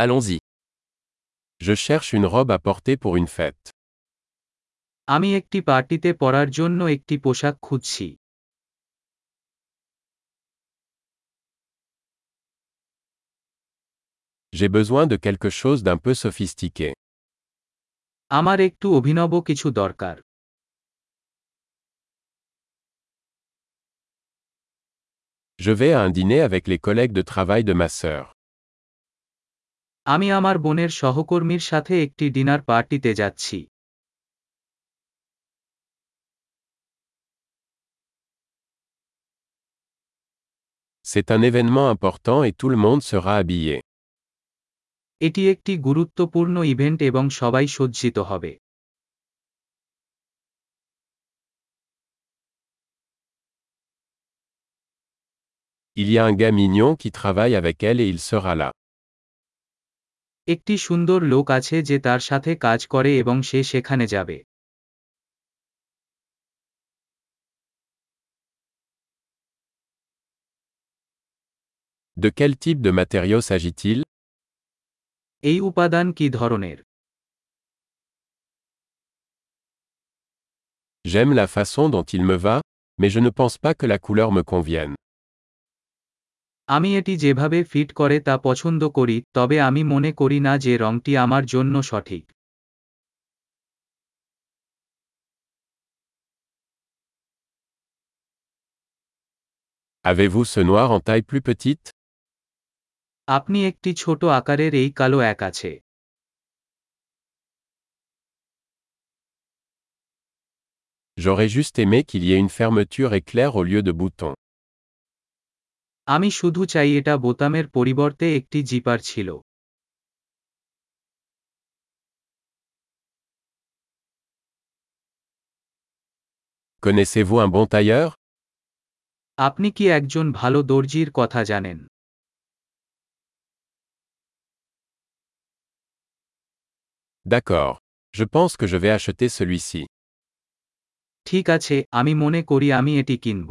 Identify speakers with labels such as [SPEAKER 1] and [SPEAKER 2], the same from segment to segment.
[SPEAKER 1] Allons-y.
[SPEAKER 2] Je cherche une robe à porter pour une fête.
[SPEAKER 3] আমি একটি পার্টিতে পরার জন্য একটি পোশাক খুঁজছি
[SPEAKER 2] J'ai besoin de quelque chose d'un peu sophistiqué.
[SPEAKER 3] আমার একটু অভিনব কিছু দরকার
[SPEAKER 2] Je vais à un dîner avec les collègues de travail de ma sœur.
[SPEAKER 3] আমি আমার বোনের সহকর্মীর সাথে একটি ডিনার পার্টিতে যাচ্ছি
[SPEAKER 2] C'est un événement important et tout le monde sera habillé.
[SPEAKER 3] এটি একটি গুরুত্বপূর্ণ ইভেন্ট এবং সবাই সজ্জিত হবে
[SPEAKER 2] Il y a un gars mignon qui travaille avec elle et il sera là.
[SPEAKER 3] একটি সুন্দর লোক আছে যে তার সাথে কাজ করে এবং সে সেখানে যাবে
[SPEAKER 2] De quel type de matériau s'agit-il
[SPEAKER 3] এই উপাদান কি ধরনের
[SPEAKER 2] J'aime la façon dont il me va, mais je ne pense pas que la couleur me convienne.
[SPEAKER 3] আমি এটি যেভাবে ফিট করে তা পছন্দ করি তবে আমি মনে করি না যে রংটি আমার জন্য সঠিক
[SPEAKER 2] Avez-vous ce noir en taille plus petite
[SPEAKER 3] আপনি একটি ছোট আকারের এই কালো এক আছে
[SPEAKER 2] J'aurais juste aimé qu'il y ait une fermeture éclair au lieu de boutons.
[SPEAKER 3] আমি শুধু চাই এটা বোতামের পরিবর্তে একটি জিপার ছিল
[SPEAKER 2] Connaissez-vous un bon tailleur
[SPEAKER 3] আপনি কি একজন ভালো দর্জির কথা জানেন
[SPEAKER 2] D'accord. Je pense que je vais acheter celui-ci.
[SPEAKER 3] ঠিক আছে আমি মনে করি আমি এটি কিনব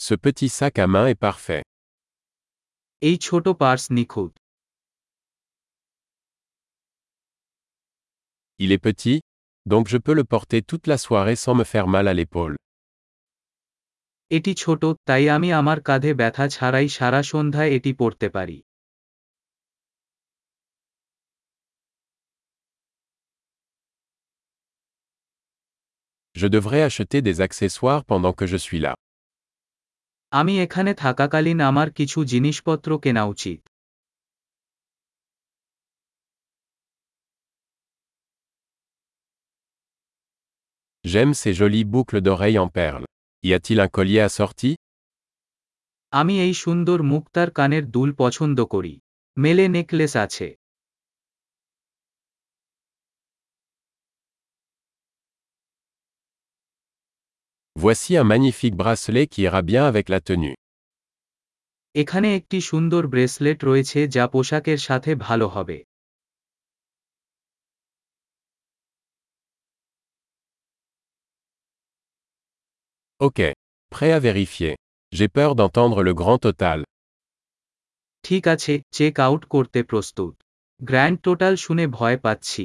[SPEAKER 2] Ce petit sac à main est parfait.
[SPEAKER 3] এই ছোট পার্স নিখুঁত
[SPEAKER 2] Il est petit, donc je peux le porter toute la soirée sans me faire mal à l'épaule.
[SPEAKER 3] এটি ছোট তাই আমি আমার কাঁধে ব্যথা ছাড়াই সারা সন্ধ্যায় এটি পরতে পারি
[SPEAKER 2] Je devrais acheter des accessoires pendant que je suis là.
[SPEAKER 3] আমি এখানে থাকাকালীন আমার কিছু জিনিসপত্র কেনা উচিত
[SPEAKER 2] J'aime ces jolies boucles d'oreilles en perles. Y a-t-il un collier assorti
[SPEAKER 3] আমি এই সুন্দর মুক্তার কানের দুল পছন্দ করি মেলে নেকলেস আছে
[SPEAKER 2] Voici un magnifique bracelet qui ira bien avec la tenue.
[SPEAKER 3] এখানে একটি সুন্দর ব্রেসলেট রয়েছে যা পোশাকের সাথে ভালো হবে
[SPEAKER 2] Ok. Prêt à vérifier. J'ai peur d'entendre le grand total.
[SPEAKER 3] ঠিক আছে চেক আউট করতে প্রস্তুত গ্র্যান্ড টোটাল শুনে ভয় পাচ্ছি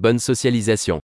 [SPEAKER 1] Bonne socialisation.